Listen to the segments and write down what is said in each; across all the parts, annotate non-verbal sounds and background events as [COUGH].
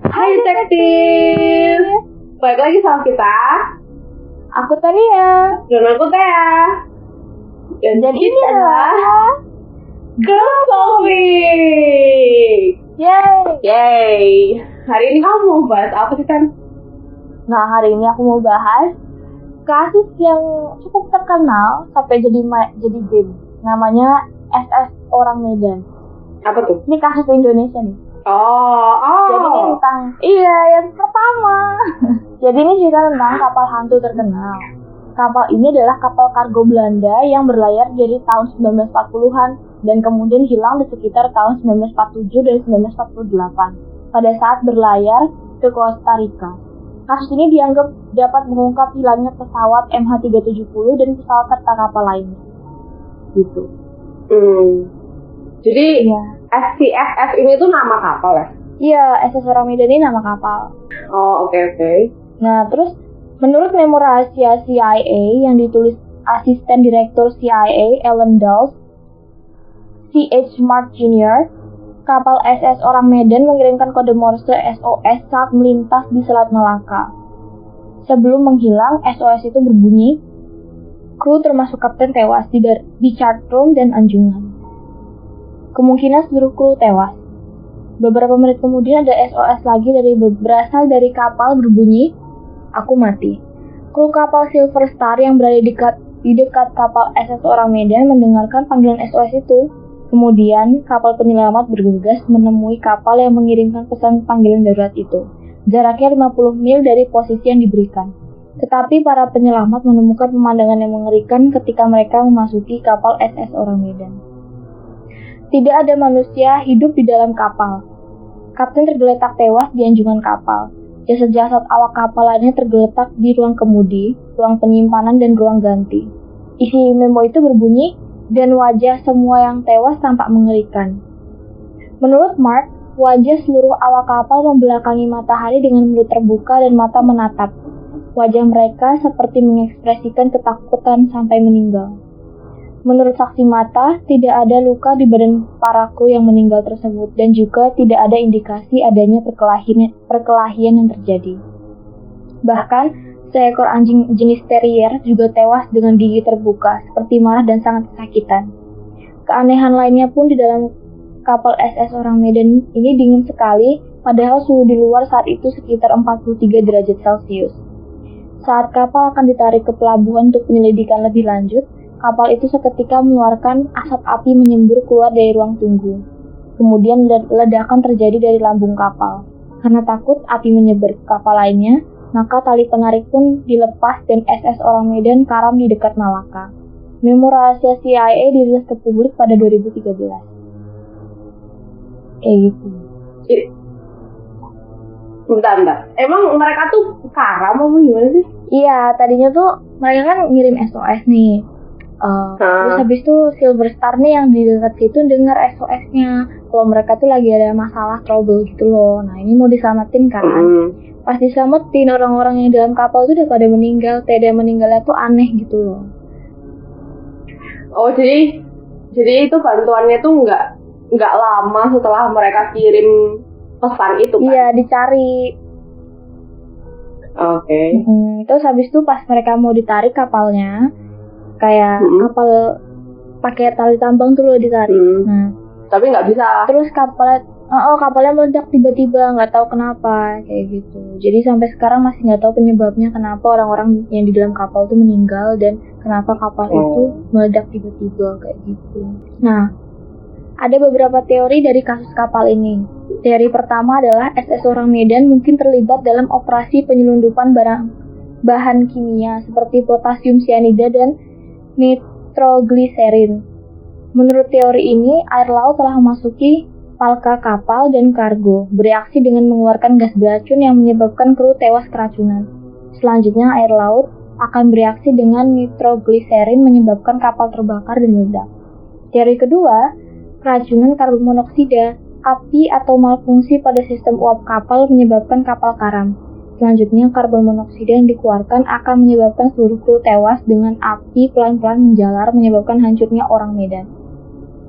Hai detektif. Balik lagi sama kita. Aku Tania. Dan aku Tea. Dan, Dan ini kita adalah Girl Comic. Yay. Yay. Hari ini kamu mau bahas apa sih kan? Nah, hari ini aku mau bahas kasus yang cukup terkenal sampai jadi jadi game. Namanya SS Orang Medan. Apa tuh? Ini kasus Indonesia nih. Oh, oh. Jadi ini tentang iya yang pertama. Jadi ini cerita tentang kapal hantu terkenal. Kapal ini adalah kapal kargo Belanda yang berlayar dari tahun 1940-an dan kemudian hilang di sekitar tahun 1947 dan 1948 pada saat berlayar ke Costa Rica. Kasus ini dianggap dapat mengungkap hilangnya pesawat MH370 dan pesawat serta kapal lainnya. Gitu. Hmm. Jadi Iya. SCFF ini tuh nama kapal ya? Iya, SS Medan ini nama kapal. Oh, oke oke. Nah, terus menurut memo rahasia CIA yang ditulis asisten direktur CIA Ellen Dulles, C.H. Mark Jr., kapal SS Orang Medan mengirimkan kode Morse SOS saat melintas di Selat Melaka. Sebelum menghilang, SOS itu berbunyi, kru termasuk kapten tewas di, di chart room dan anjungan. Kemungkinan seluruh kru tewas. Beberapa menit kemudian ada SOS lagi dari berasal dari kapal berbunyi, aku mati. Kru kapal Silver Star yang berada di dekat, di dekat kapal SS Orang Medan mendengarkan panggilan SOS itu. Kemudian, kapal penyelamat bergegas menemui kapal yang mengirimkan pesan panggilan darurat itu. Jaraknya 50 mil dari posisi yang diberikan. Tetapi para penyelamat menemukan pemandangan yang mengerikan ketika mereka memasuki kapal SS Orang Medan. Tidak ada manusia hidup di dalam kapal. Kapten tergeletak tewas di anjungan kapal. Jasad-jasad awak kapal lainnya tergeletak di ruang kemudi, ruang penyimpanan, dan ruang ganti. Isi memo itu berbunyi, dan wajah semua yang tewas tampak mengerikan. Menurut Mark, wajah seluruh awak kapal membelakangi matahari dengan mulut terbuka dan mata menatap. Wajah mereka seperti mengekspresikan ketakutan sampai meninggal. Menurut saksi mata, tidak ada luka di badan para kru yang meninggal tersebut dan juga tidak ada indikasi adanya perkelahian, perkelahian yang terjadi. Bahkan, seekor anjing jenis terrier juga tewas dengan gigi terbuka, seperti marah dan sangat kesakitan. Keanehan lainnya pun di dalam kapal SS Orang Medan ini dingin sekali, padahal suhu di luar saat itu sekitar 43 derajat Celcius. Saat kapal akan ditarik ke pelabuhan untuk penyelidikan lebih lanjut, kapal itu seketika mengeluarkan asap api menyembur keluar dari ruang tunggu. Kemudian ledakan terjadi dari lambung kapal. Karena takut api menyebar ke kapal lainnya, maka tali penarik pun dilepas dan SS Orang Medan karam di dekat Malaka. Memo rahasia CIA dirilis ke publik pada 2013. Kayak gitu. Jadi, bentar, bentar. Emang mereka tuh karam apa gimana sih? Iya, tadinya tuh mereka kan ngirim SOS nih. Uh, terus habis itu Silver Star nih yang di dekat situ dengar SOS-nya kalau mereka tuh lagi ada masalah trouble gitu loh. Nah ini mau diselamatin kan? Mm. Pas diselamatin orang-orang yang dalam kapal tuh udah pada meninggal. Tidak meninggalnya tuh aneh gitu loh. Oh jadi jadi itu bantuannya tuh nggak nggak lama setelah mereka kirim pesan itu kan? Iya dicari. Oke. Okay. Hmm, terus habis itu pas mereka mau ditarik kapalnya, kayak Mm-mm. kapal pakai tali tambang tuh loh ditarik. Hmm. Nah, Tapi nggak bisa. terus kapalnya oh, oh, kapalnya meledak tiba-tiba nggak tahu kenapa kayak gitu jadi sampai sekarang masih nggak tahu penyebabnya kenapa orang-orang yang di dalam kapal tuh meninggal dan kenapa kapal Oh. itu meledak tiba-tiba kayak gitu nah ada beberapa teori dari kasus kapal ini teori pertama adalah SS Orang Medan mungkin terlibat dalam operasi penyelundupan barang bahan kimia seperti potasium cyanida dan nitrogliserin Menurut teori ini, air laut telah memasuki palka kapal dan kargo, bereaksi dengan mengeluarkan gas beracun yang menyebabkan kru tewas keracunan. Selanjutnya, air laut akan bereaksi dengan nitrogliserin menyebabkan kapal terbakar dan meledak. Teori kedua, keracunan karbon monoksida, api atau malfungsi pada sistem uap kapal menyebabkan kapal karam. Selanjutnya, karbon monoksida yang dikeluarkan akan menyebabkan seluruh kru tewas dengan api pelan-pelan menjalar menyebabkan hancurnya orang Medan.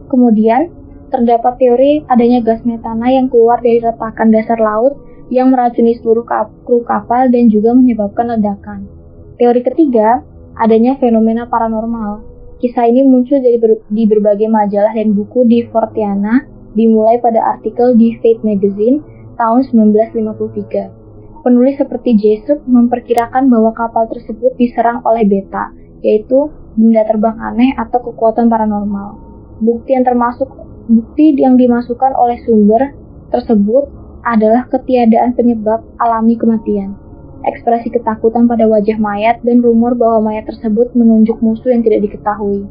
Kemudian, terdapat teori adanya gas metana yang keluar dari retakan dasar laut yang meracuni seluruh kru kapal dan juga menyebabkan ledakan. Teori ketiga, adanya fenomena paranormal. Kisah ini muncul dari ber di berbagai majalah dan buku di Fortiana, dimulai pada artikel di Fate Magazine tahun 1953. Penulis seperti Jessup memperkirakan bahwa kapal tersebut diserang oleh beta, yaitu benda terbang aneh atau kekuatan paranormal. Bukti yang termasuk bukti yang dimasukkan oleh sumber tersebut adalah ketiadaan penyebab alami kematian, ekspresi ketakutan pada wajah mayat, dan rumor bahwa mayat tersebut menunjuk musuh yang tidak diketahui.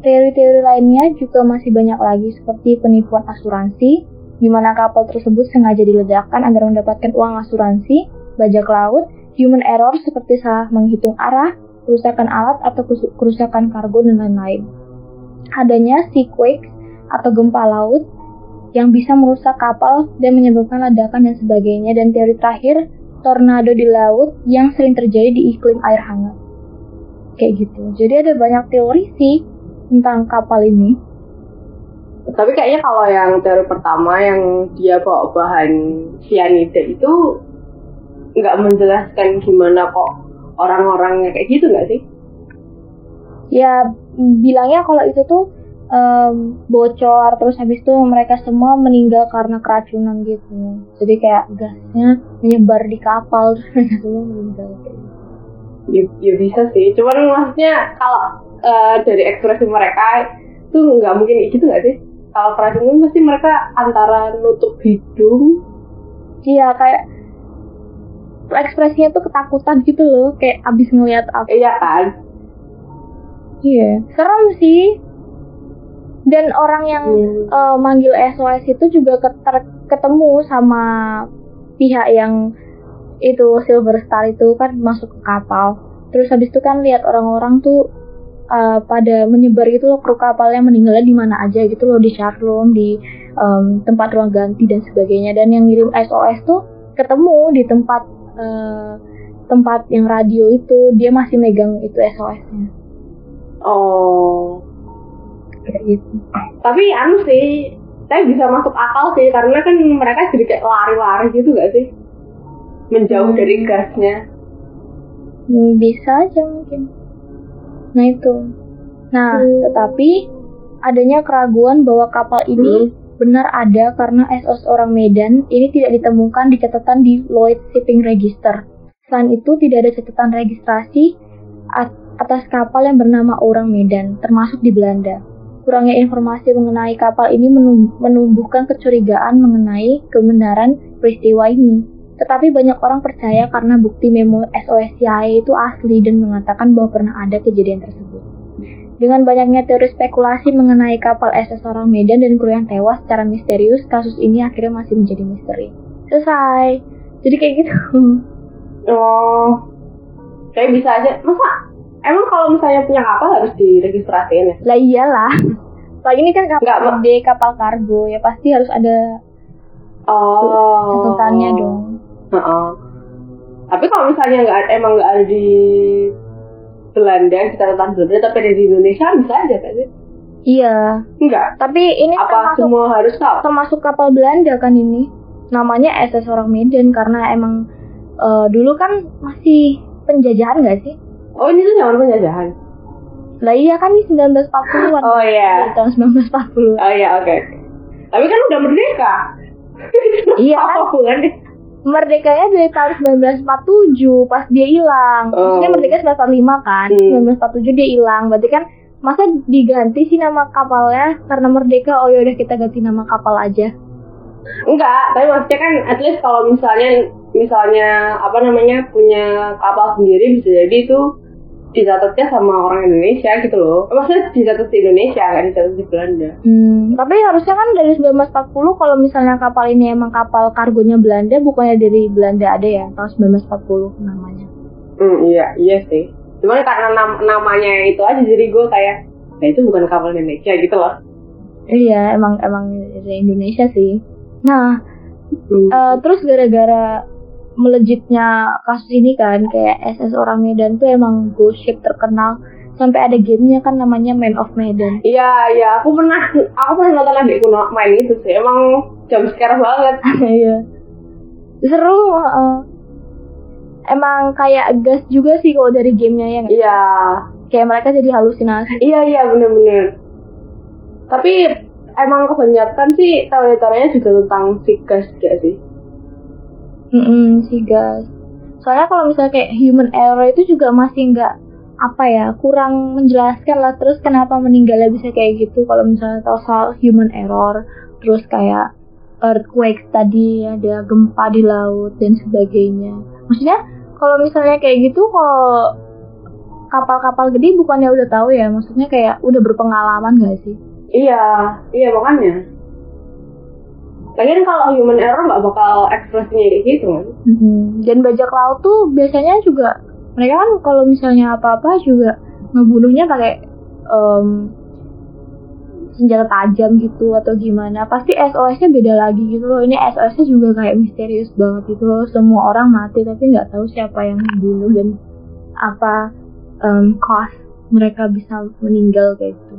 Teori-teori lainnya juga masih banyak lagi seperti penipuan asuransi, di mana kapal tersebut sengaja diledakkan agar mendapatkan uang asuransi, bajak laut, human error seperti salah menghitung arah, kerusakan alat atau kerusakan kargo dan lain-lain. Adanya sea quakes atau gempa laut yang bisa merusak kapal dan menyebabkan ledakan dan sebagainya dan teori terakhir tornado di laut yang sering terjadi di iklim air hangat. Kayak gitu. Jadi ada banyak teori sih tentang kapal ini. Tapi kayaknya kalau yang teori pertama yang dia bawa bahan cyanida itu nggak menjelaskan gimana kok orang-orangnya kayak gitu nggak sih? Ya bilangnya kalau itu tuh um, bocor terus habis itu mereka semua meninggal karena keracunan gitu. Jadi kayak gasnya menyebar di kapal terus [LAUGHS] mereka semua meninggal. Ya, ya bisa sih. Cuman maksudnya kalau uh, dari ekspresi mereka tuh nggak mungkin gitu nggak sih kalau keracunan pasti mereka antara nutup hidung. Iya kayak ekspresinya tuh ketakutan gitu loh kayak abis ngeliat apa. Iya kan? Iya serem sih. Dan orang yang hmm. uh, manggil SOS itu juga ketemu sama pihak yang itu Silver Star itu kan masuk ke kapal. Terus habis itu kan lihat orang-orang tuh uh, pada menyebar gitu loh kru kapalnya meninggalnya di mana aja gitu loh di Charlotte di um, tempat ruang ganti dan sebagainya. Dan yang ngirim SOS tuh ketemu di tempat uh, tempat yang radio itu dia masih megang itu SOS-nya oh. Kayak gitu. Tapi anu sih saya bisa masuk akal sih karena kan mereka jadi kayak lari-lari gitu gak sih? Menjauh hmm. dari gasnya. Hmm, bisa aja mungkin nah itu nah hmm. tetapi adanya keraguan bahwa kapal ini hmm. benar ada karena SOS orang Medan ini tidak ditemukan di catatan di Lloyd Shipping Register. Selain itu tidak ada catatan registrasi atas kapal yang bernama orang Medan, termasuk di Belanda. Kurangnya informasi mengenai kapal ini menumbuhkan kecurigaan mengenai kebenaran peristiwa ini. Tetapi banyak orang percaya karena bukti memo SOS CIA itu asli dan mengatakan bahwa pernah ada kejadian tersebut. Dengan banyaknya teori spekulasi mengenai kapal SS orang Medan dan kru yang tewas secara misterius, kasus ini akhirnya masih menjadi misteri. Selesai. Jadi kayak gitu. [LAUGHS] Oh, kayak bisa aja. Masa Emang kalau misalnya punya kapal harus diregistrasiin ya? Lah iyalah. Lagi ini kan kapal Nggak, gede, kapal kargo ya pasti harus ada oh. catatannya dong. Uh -uh. Tapi kalau misalnya nggak emang nggak ada di Belanda, di catatan Belanda, tapi ada di Indonesia bisa aja kan? Iya. Enggak. Tapi ini apa termasuk, semua harus tahu? Termasuk kapal Belanda kan ini. Namanya SS orang Medan karena emang uh, dulu kan masih penjajahan nggak sih? Oh ini tuh zaman penjajahan. Lah iya kan ini 1940-an. Oh iya. Tahun 1940. Oh iya oke. Okay. Tapi kan udah merdeka. iya kan? [LAUGHS] Merdekanya dari tahun 1947 pas dia hilang. Oh. Maksudnya merdeka 1945 kan. Hmm. 1947 dia hilang. Berarti kan masa diganti sih nama kapalnya karena merdeka oh ya udah kita ganti nama kapal aja. Enggak, tapi maksudnya kan at least kalau misalnya misalnya apa namanya punya kapal sendiri bisa jadi itu dicatatnya sama orang Indonesia gitu loh. Maksudnya dicatat di Indonesia, kan dicatat di Belanda. Hmm, tapi harusnya kan dari 1940 kalau misalnya kapal ini emang kapal kargonya Belanda, bukannya dari Belanda ada ya tahun 1940 namanya. Hmm, iya, iya sih. Cuma karena nam namanya itu aja jadi gue kayak, nah itu bukan kapal Indonesia gitu loh. Iya, emang emang dari Indonesia sih. Nah, hmm. uh, terus gara-gara melejitnya kasus ini kan kayak SS orang Medan tuh emang gosip terkenal sampai ada gamenya kan namanya Man of Medan. Iya iya aku pernah aku pernah nonton adikku main itu sih emang jam sekarang banget. [LAUGHS] Iya. seru heeh. emang kayak gas juga sih kalau dari gamenya ya? Iya. kayak mereka jadi halusinasi Iya iya bener-bener. Tapi emang kebanyakan sih teori-teorinya juga tentang si gas gak sih? Mm-mm, si gas. Soalnya kalau misalnya kayak human error itu juga masih nggak apa ya kurang menjelaskan lah terus kenapa meninggalnya bisa kayak gitu. Kalau misalnya tahu soal human error terus kayak earthquake tadi ada gempa di laut dan sebagainya. Maksudnya kalau misalnya kayak gitu kalau kapal-kapal gede bukannya udah tahu ya? Maksudnya kayak udah berpengalaman gak sih? Iya, iya makanya. Lagian kalau human error nggak bakal ekspresinya kayak gitu kan? Mhm. Dan bajak laut tuh biasanya juga mereka kan kalau misalnya apa-apa juga ngebunuhnya pakai em, senjata tajam gitu atau gimana. Pasti SOS-nya beda lagi gitu loh. Ini SOS-nya juga kayak misterius banget gitu loh. Semua orang mati tapi nggak tahu siapa yang membunuh dan apa em, cause mereka bisa meninggal kayak gitu.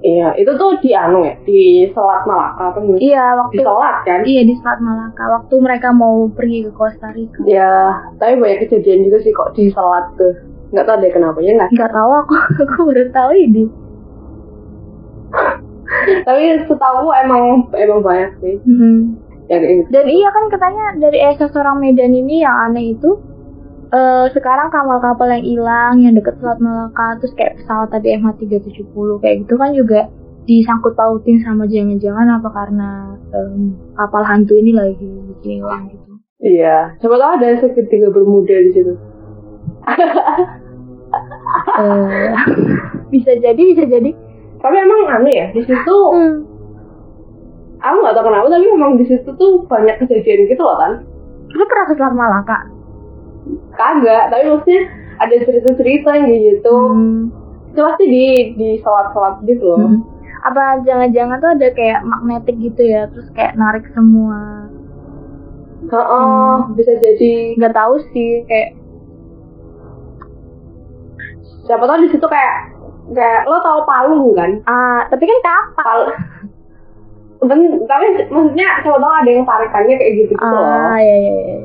Iya, itu tuh di anu ya, di Selat Malaka apa? Iya Di waktu Selat kan? iya di Selat Malaka waktu mereka mau pergi ke Costa Rica. Ya, tapi banyak kejadian juga sih kok di Selat tuh. Nggak tahu deh kenapa ya nggak. Nggak tahu aku [LAUGHS] aku baru tahu ini. [LAUGHS] Tapi setahu emang emang banyak sih. Mhm. Ya kayak gitu. Dan iya kan katanya dari SS orang Medan ini yang aneh itu eh sekarang kapal-kapal yang hilang yang deket Selat Malaka terus kayak pesawat tadi MH370 kayak gitu kan juga disangkut pautin sama jangan-jangan apa karena em, kapal hantu ini lagi bikin hilang gitu. Iya, siapa tahu ada segitiga bermuda di situ. Eh, [LAUGHS] bisa jadi bisa jadi. Tapi emang aneh ya, di situ Hmm. aku nggak tahu kenapa tapi memang di situ tuh banyak kejadian gitu loh kan. Lu pernah ke Selat Malaka? Kagak, tapi maksudnya ada cerita-cerita yang kayak gitu. Hmm. Itu pasti di di selat-selat gitu loh. Hmm. Apa jangan-jangan tuh ada kayak magnetik gitu ya, terus kayak narik semua. Heeh, Hmm. bisa jadi. Nggak tahu sih, kayak Siapa tahu di situ kayak kayak lo tau palung kan? ah, tapi kan kapal. Pal ben, tapi maksudnya siapa tahu ada yang tarikannya kayak gitu gitu loh. Ah, ya, ya, ya, ya.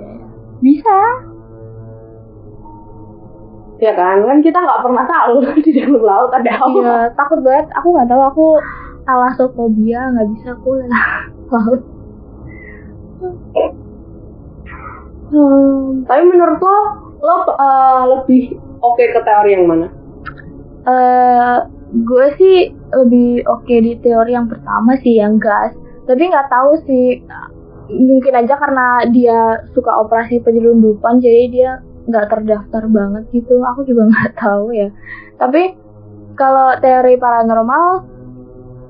Bisa. Ya kan? Kan kita nggak pernah tahu [LAUGHS] di dalam laut ada apa. Iya, takut banget. Aku nggak tahu. Aku talasophobia, nggak bisa aku [LAUGHS] laut. Hmm, tapi menurut lo, lo eh, lebih oke ke teori yang mana? Eh, gue sih lebih oke di teori yang pertama sih, yang gas. Tapi nggak tahu sih. Mungkin aja karena dia suka operasi penyelundupan, jadi dia nggak terdaftar banget gitu. Aku juga [LAUGHS] nggak tahu ya. Tapi kalau teori paranormal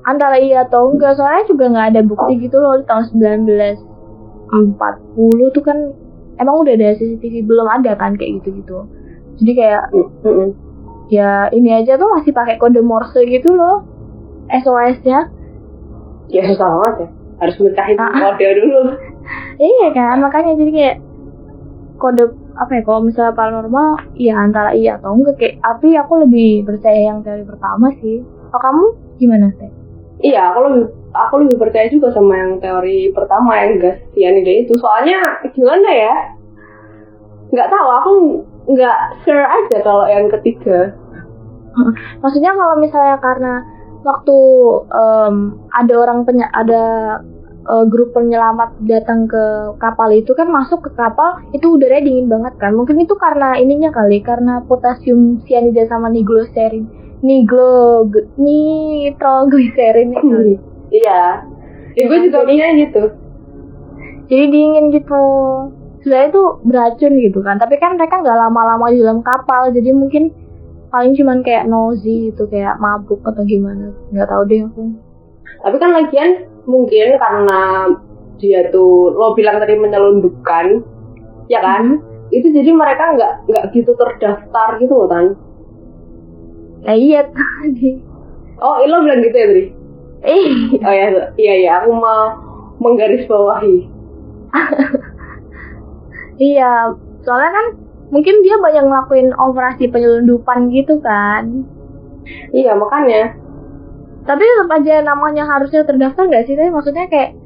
antara iya atau enggak soalnya juga nggak ada bukti gitu loh di tahun 1940 tuh kan emang udah ada CCTV belum ada kan kayak gitu gitu jadi kayak ya ini aja tuh masih pakai kode Morse gitu loh SOS-nya Ya susah banget ya. Harus mecahin Ah. kode dulu. [LAUGHS] iya kan makanya jadi kayak kode apa ya kalau misalnya paranormal ya antara iya atau enggak kayak tapi aku lebih percaya yang teori pertama sih kalau kamu gimana sih Iya, aku lebih aku lebih percaya juga sama yang teori pertama yang gas cyanida itu. Soalnya gimana ya? Nggak tahu, aku nggak sure aja kalau yang ketiga. [LAUGHS] maksudnya kalau misalnya karena waktu em, ada orang penya ada eh, grup penyelamat datang ke kapal itu kan masuk ke kapal itu udaranya dingin banget kan. Mungkin itu karena ininya kali karena potasium cyanida sama nigroserin niglo nitrogliserin kali Iya. Ya, gue juga punya gitu. jadi dingin gitu. Sebenarnya itu beracun gitu kan tapi kan mereka nggak lama-lama di dalam kapal jadi mungkin paling cuman kayak nosy gitu kayak mabuk atau gimana. Nggak tahu deh aku. Tapi kan lagian mungkin karena dia tuh lo bilang tadi menyelundupkan, ya kan? Itu jadi mereka nggak nggak gitu terdaftar gitu loh kan? Nah, iya tadi. Oh, lo bilang gitu ya tadi? Eh, Oh ya, iya iya, aku mau menggarisbawahi. [LAUGHS] iya. Soalnya kan mungkin dia banyak ngelakuin operasi penyelundupan gitu kan. Iya makanya. Tapi tetap aja namanya harusnya terdaftar nggak sih? Tapi maksudnya kayak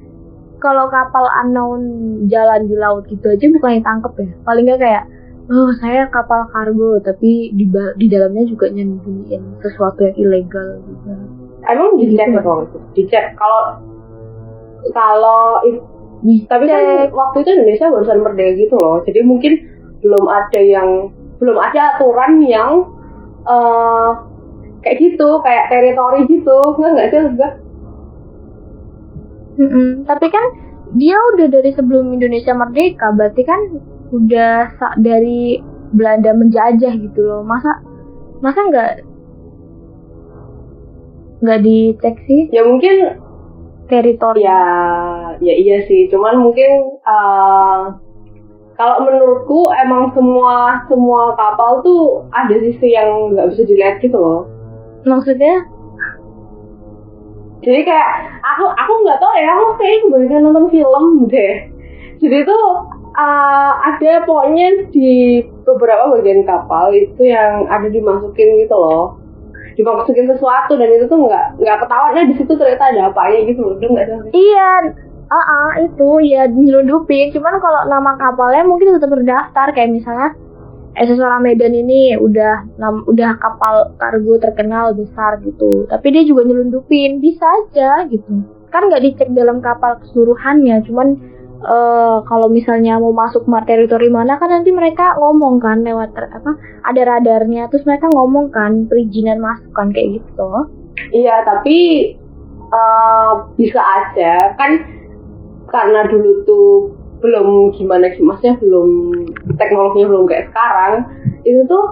kalau kapal unknown jalan di laut gitu aja bukan yang tangkep ya paling nggak kayak oh saya kapal kargo tapi di di dalamnya juga nyembunyiin sesuatu yang ilegal gitu Emang dicek Gitu. atau itu? Dicek. Kalau kalau tapi kan waktu itu Indonesia barusan merdeka gitu loh. Jadi mungkin belum ada yang belum ada aturan yang eh kayak gitu, kayak teritori gitu. Enggak enggak sih enggak? Mm-mm. Tapi kan dia udah dari sebelum Indonesia merdeka, berarti kan udah dari Belanda menjajah gitu loh. Masa masa nggak nggak dicek sih Ya mungkin teritori? ya ya iya sih. Cuman mungkin eh kalau menurutku emang semua semua kapal tuh ada sisi yang nggak bisa dilihat gitu loh. Maksudnya? jadi kayak aku aku nggak tahu ya aku kayak kebanyakan nonton film deh jadi tuh uh, ada pokoknya di beberapa bagian kapal itu yang ada dimasukin gitu loh dimasukin sesuatu dan itu tuh nggak nggak ketahuan nah di situ ternyata ada apanya gitu loh nggak Iya, ah ah, itu ya nyelundupin. Cuman kalau nama kapalnya mungkin tetap terdaftar kayak misalnya SS Orang Medan ini udah udah kapal kargo terkenal besar gitu. Tapi dia juga nyelundupin, bisa aja gitu. Kan nggak dicek dalam kapal keseluruhannya, cuman eh kalau misalnya mau masuk ma- teritori mana kan nanti mereka ngomong kan lewat apa ada radarnya terus mereka ngomong kan perizinan masuk kan kayak gitu iya tapi uh, bisa aja kan karena dulu tuh belum gimana sih maksudnya belum teknologinya belum kayak sekarang. Itu tuh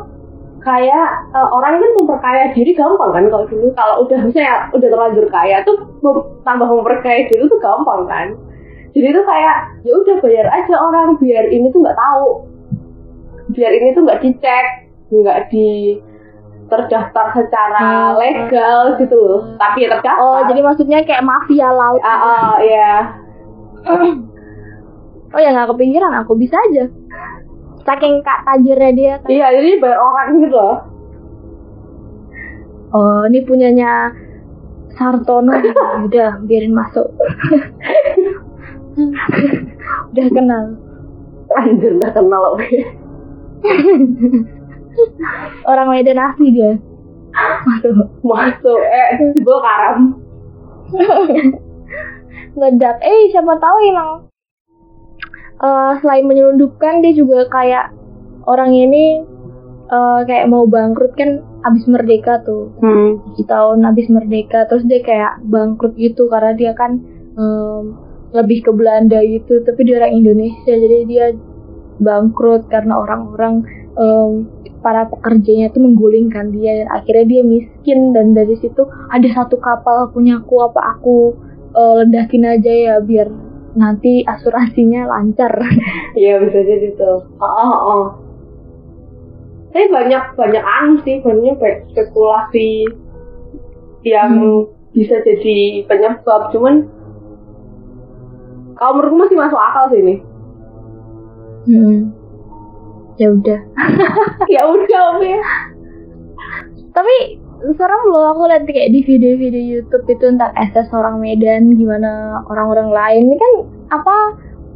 kayak uh, orang kan memperkaya diri gampang kan kalau dulu. Kalau udah misalnya udah terlanjur kaya tuh tambah memperkaya diri tuh gampang kan. Jadi tuh kayak ya udah bayar aja orang biar ini tuh nggak tahu. Biar ini tuh nggak dicek nggak di terdaftar secara Hmm. legal gitu loh. Tapi ya terdaftar. Oh jadi maksudnya kayak mafia laut. Ah ah, iya [LAUGHS] Oh ya nggak kepikiran aku bisa aja. Saking kak tajirnya dia. kan. iya jadi bayar orang gitu loh Oh ini punyanya Sartono. [LAUGHS] Udah biarin masuk. [LAUGHS] Udah kenal. anjir nggak kenal loh [LAUGHS] Orang Medan asli dia. Masuk. masuk eh jebol karam Ngedak. Eh siapa tahu emang. Eh, selain menyelundupkan dia juga kayak orang ini eh, kayak mau bangkrut kan abis merdeka tuh. hmm. tahun habis merdeka terus dia kayak bangkrut gitu karena dia kan em, lebih ke Belanda gitu tapi dia orang Indonesia jadi dia bangkrut karena orang-orang em, para pekerjanya tuh menggulingkan dia dan akhirnya dia miskin dan dari situ ada satu kapal punyaku apa aku eh, ledakin aja ya biar nanti asuransinya lancar [LAUGHS] Iya bisa jadi tuh. Oh, oh, oh. Tapi banyak banyak anu sih, banyak spekulasi yang Hmm. bisa jadi penyebab. Cuman kalau menurutku masih masuk akal sih ini. Hmm. ya udah [LAUGHS] ya udah oke. tapi serem loh aku lihat kayak di video-video YouTube itu tentang SS orang Medan gimana orang-orang lain. Ini kan apa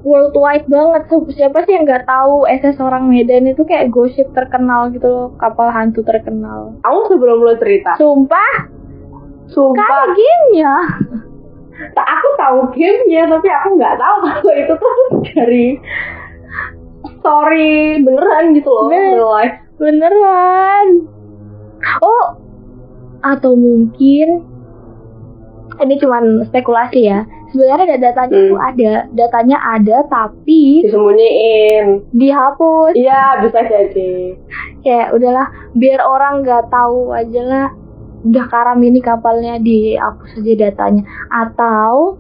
worldwide banget. So, siapa sih yang nggak tahu SS orang Medan itu kayak gosip terkenal gitu loh kapal hantu terkenal. Aku sebelum lo cerita, sumpah? Sumpah, kan gamenya. Tak aku tahu gamenya tapi aku nggak tahu [LAUGHS] kalau itu tuh dari story beneran gitu loh, Bener. real life. beneran. Oh atau mungkin ini cuman spekulasi ya sebenarnya ada datanya Hmm. tuh ada datanya ada tapi Disembunyiin. dihapus Iya bisa jadi. kayak udahlah biar orang nggak tahu aja lah udah karam ini kapalnya dihapus aja datanya atau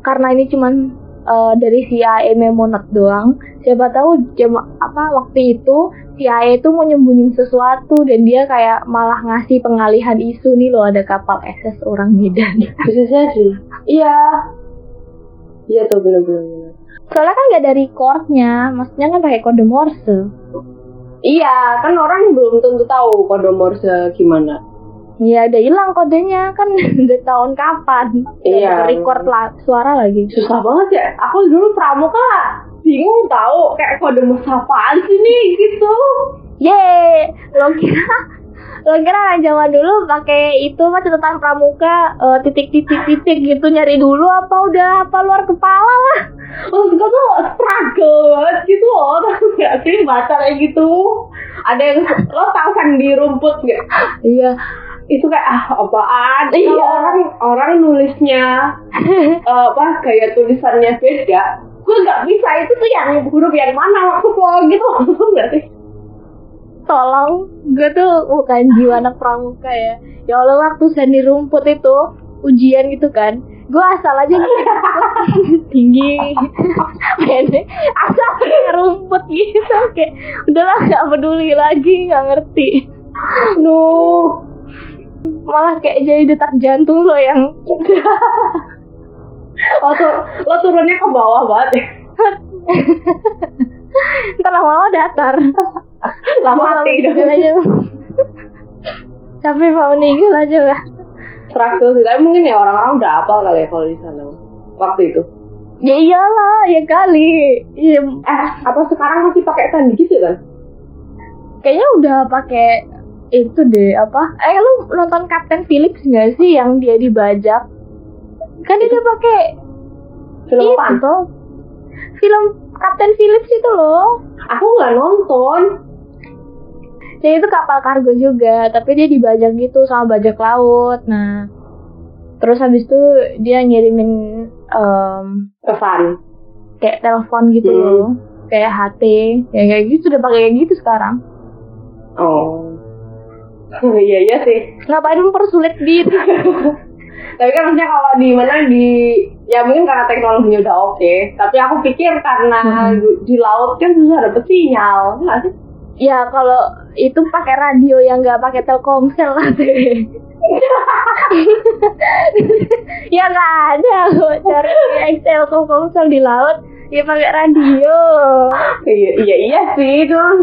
karena ini cuman eh, dari CIA Memonet doang siapa tahu jam apa waktu itu CIA itu mau nyembunyiin sesuatu dan dia kayak malah ngasih pengalihan isu nih loh ada kapal SS orang Medan [LAUGHS] Bisa jadi. Iya. Iya tuh bener-bener. soalnya kan nggak dari recordnya maksudnya kan pakai kode Morse Iya, kan orang belum tentu tahu kode Morse gimana. Iya udah hilang kodenya kan [LAUGHS] udah tahun kapan. Iya. Record lah suara lagi. Susah banget ya. Aku dulu pramuka bingung tahu kayak kode apaan sih nih gitu. Ye, lo kira lo kira zaman dulu pakai itu mah catatan pramuka eh, titik-titik-titik gitu nyari dulu apa udah apa luar kepala lah. Maksud gue tuh struggle banget gitu loh. Tahu nggak sih baca kayak gitu. Ada yang lo tahu kan di rumput nggak? Iya. Itu kayak ah apaan? Iya. Kalau orang orang nulisnya [LAUGHS] eh, apa gaya tulisannya beda. Gue nggak bisa itu tuh yang huruf yang mana maksud lo gitu [LAUGHS] nggak sih? Tolong, gue tuh bukan jiwa anak pramuka ya. Ya Allah waktu seni rumput itu ujian gitu kan. Gue asal aja gitu [LAUGHS] tinggi pendek asal pakai rumput gitu kayak udahlah gak peduli lagi nggak ngerti Nuh. Malah kayak jadi detak jantung lo yang Lo lo turunnya ke bawah banget ya. [LAUGHS] ntar lama-lama datar Lama mati dong. tapi mau meninggal aja lah Struggle sih, tapi mungkin ya orang-orang udah apal kali ya kalau di sana waktu itu. ya iyalah ya kali ya, Eh, apa sekarang masih pakai sandi gitu kan? kayaknya udah pakai itu deh apa eh lu nonton Captain Phillips nggak sih yang dia dibajak kan dia udah pakai Film itu tuh film Captain Phillips itu loh Aku nggak nonton. Jadi itu kapal kargo juga, tapi dia dibajak gitu sama bajak laut. Nah, terus habis itu dia ngirimin em, Pesan. kayak telepon gitu Hmm. loh, kayak HT, ya kayak gitu udah pakai kayak gitu sekarang. Oh. Iya iya sih. Ngapain mempersulit diri? [LAUGHS] Tapi kan maksudnya kalau di mana di ya mungkin karena teknologinya udah oke. Tapi aku pikir karena Hmm. di, laut kan susah dapet sinyal, nggak sih? ya kalau itu pakai radio yang nggak pakai Telkomsel lah [LAUGHS] deh. ya nggak ada kok cari Excel Telkomsel di laut, ya pakai radio. Iya iya iya sih terus.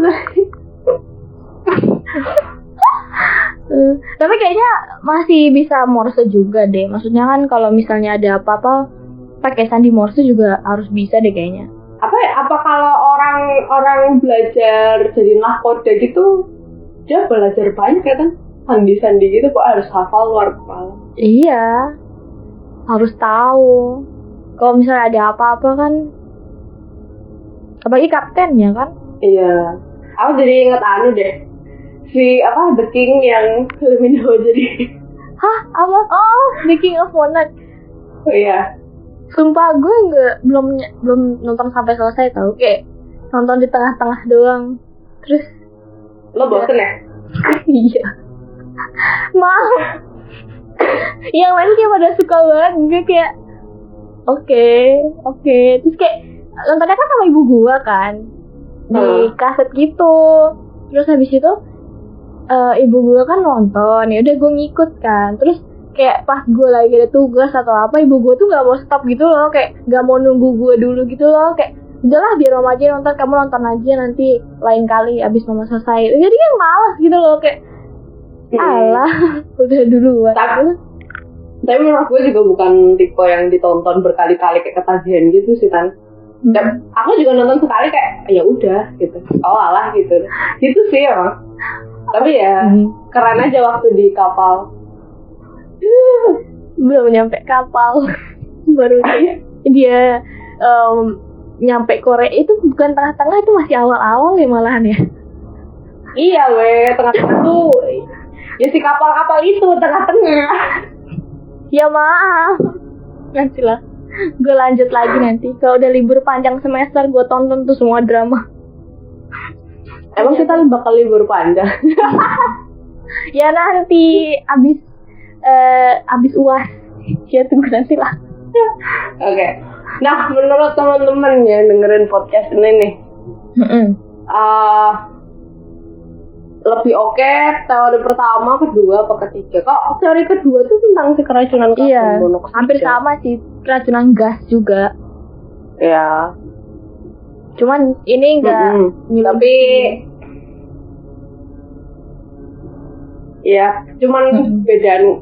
Eh, tapi kayaknya masih bisa Morse juga deh. Maksudnya kan kalau misalnya ada apa-apa pakai sandi Morse juga harus bisa deh kayaknya. apa ya, apa kalau orang orang belajar jadi nahkoda gitu dia belajar banyak ya kan sandi-sandi gitu kok harus hafal luar kepala Iya. Harus tahu. Kalau misalnya ada apa-apa kan apalagi kapten ya kan? iya aku jadi inget anu deh si apa The King yang Lumino jadi Hah? Apa? Oh, The King of Monaco. oh iya Sumpah gue nggak belum belum nonton sampai selesai tau kayak nonton di tengah-tengah doang. Terus lo bosen ya [LAUGHS] iya. Mau. Yang lain kayak pada suka banget gue kayak oke oke terus kayak nontonnya kan sama ibu gua kan di Hmm. kaset gitu terus habis itu eh, ibu gua kan nonton. Ya udah gue ngikut kan. Terus kayak pas gue lagi ada tugas atau apa ibu gue tuh nggak mau stop gitu loh. Kayak nggak mau nunggu gue dulu gitu loh. Kayak udahlah biar mama aja nonton. Kamu nonton aja nanti lain kali abis mama selesai. Jadi kan malas gitu loh. Kayak Hmm. alah [LAUGHS] udah duluan. Tapi tapi menurut gue juga bukan tipe yang ditonton berkali-kali kayak ketagihan gitu sih kan Dan aku juga nonton sekali kayak ya udah gitu. Oh alah gitu. Gitu sih emang tapi ya Hmm. keren aja waktu di kapal. Belum nyampe kapal. [LAUGHS] Baru dia, dia em, nyampe Korea itu bukan tengah-tengah itu masih awal-awal ya malahan ya. Iya weh tengah-tengah tuh [LAUGHS] ya si kapal-kapal itu tengah-tengah. Ya maaf. Nanti lah. Gue lanjut lagi nanti. Kalau udah libur panjang semester gue tonton tuh semua drama emang kita bakal libur panjang. [LAUGHS] Ya nanti abis eh abis uas. Ya tunggu nanti lah. Oke. Nah menurut teman-teman yang dengerin podcast ini nih eh lebih oke teori pertama, kedua, apa ketiga? Kok teori kedua tuh tentang si keracunan karbon iya monoksida. hampir sama sih keracunan gas juga. Ya. Cuman ini enggak Mm-mm. Tapi Iya, cuman bedaan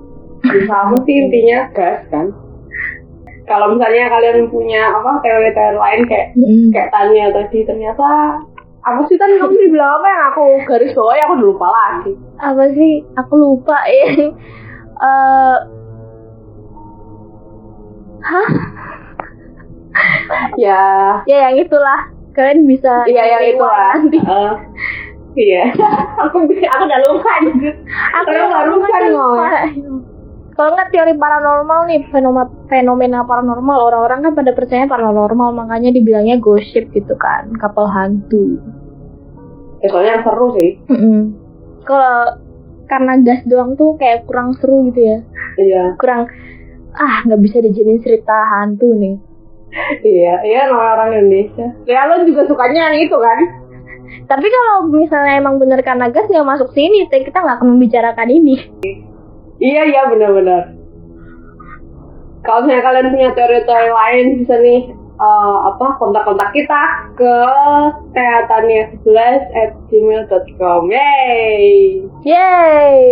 sama sih intinya gas kan. Kalau misalnya kalian punya apa teori-teori lain kayak Mm-mm. kayak Tania tadi ternyata apa sih tadi kamu sih bilang apa yang aku garis bawahi aku udah lupa lagi. apa sih aku lupa ya [LAUGHS] Eh, hah Ya, ya yang itulah kalian bisa iya yang itu nanti Eh, iya. [LAUGHS] aku aku udah lupa anjir. aku kan lupa. kalau nggak teori paranormal nih fenomena fenomena paranormal orang-orang kan pada percaya paranormal makanya dibilangnya gosip gitu kan kapal hantu Ya, soalnya seru sih. Mm-mm. kalau karena gas doang tuh kayak kurang seru gitu ya Iya. kurang ah nggak bisa dijadiin cerita hantu nih Iya, iya namanya orang Indonesia. Ya lo juga sukanya yang itu kan? tapi kalau misalnya emang bener karena gas ya masuk sini kita nggak akan membicarakan ini Iya iya benar-benar. Kalau misalnya kalian punya teori-teori lain bisa nih eh, apa kontak-kontak kita ke teatania11 at gmail.com Yay! Yeay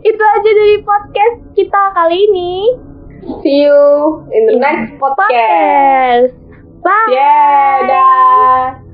itu aja dari podcast kita kali ini See you in the next podcast. podcast bye Yeah, dah.